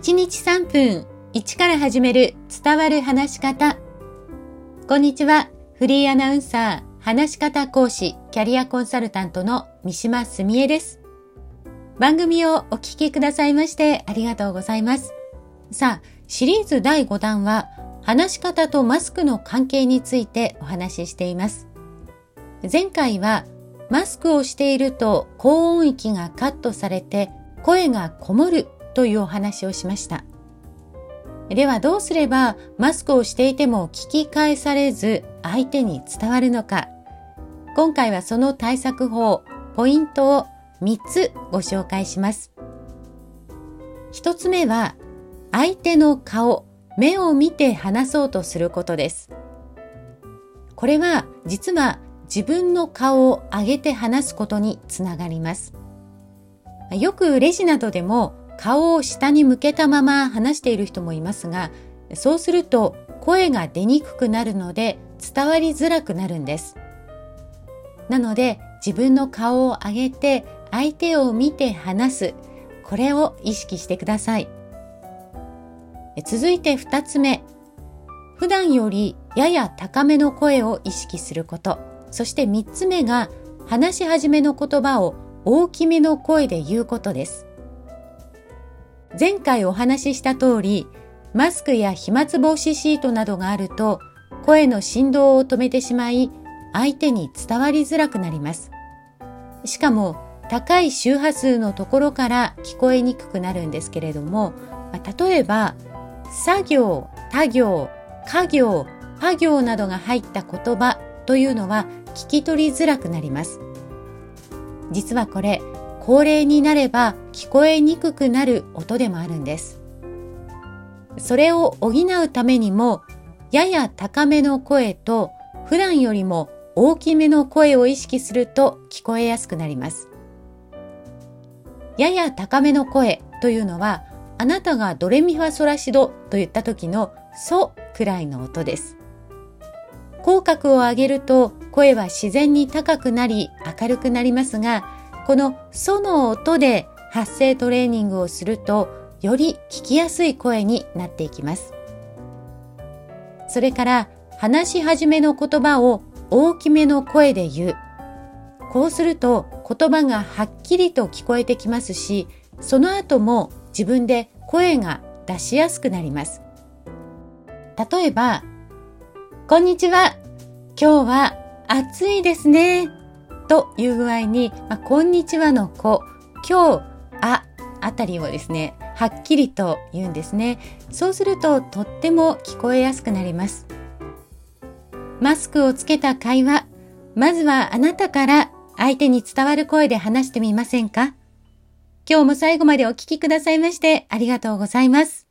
1日3分1から始める伝わる話し方。こんにちは。フリーアナウンサー、話し方講師、キャリアコンサルタントの三島澄江です。番組をお聞きくださいましてありがとうございます。さあ、シリーズ第5弾は、話し方とマスクの関係についてお話ししています。前回は、マスクをしていると高音域がカットされて声がこもるというお話をしました。ではどうすればマスクをしていても聞き返されず相手に伝わるのか今回はその対策法、ポイントを3つご紹介します。1つ目は相手の顔、目を見て話そうとすることです。これは実は自分の顔を上げて話すことにつながります。よくレジなどでも顔を下に向けたまま話している人もいますが、そうすると声が出にくくなるので伝わりづらくなるんです。なので自分の顔を上げて相手を見て話す。これを意識してください。続いて二つ目。普段よりやや高めの声を意識すること。そして三つ目が話し始めの言葉を大きめの声で言うことです。前回お話しした通り、マスクや飛沫防止シートなどがあると、声の振動を止めてしまい、相手に伝わりづらくなります。しかも、高い周波数のところから聞こえにくくなるんですけれども、例えば、作業、他行、家業、パ行などが入った言葉というのは聞き取りづらくなります。実はこれ、高齢になれば聞こえにくくなる音でもあるんです。それを補うためにも、やや高めの声と普段よりも大きめの声を意識すると聞こえやすくなります。やや高めの声というのは、あなたがドレミファソラシドと言った時のソくらいの音です。口角を上げると声は自然に高くなり明るくなりますが、このソの音で発声トレーニングをするとより聞きやすい声になっていきます。それから話し始めの言葉を大きめの声で言う。こうすると言葉がはっきりと聞こえてきますし、その後も自分で声が出しやすくなります。例えば、こんにちは。今日は暑いですね。という具合に、まあ、こんにちはの子、今日、あ、あたりをですね、はっきりと言うんですね。そうするととっても聞こえやすくなります。マスクをつけた会話、まずはあなたから相手に伝わる声で話してみませんか？今日も最後までお聞きくださいましてありがとうございます。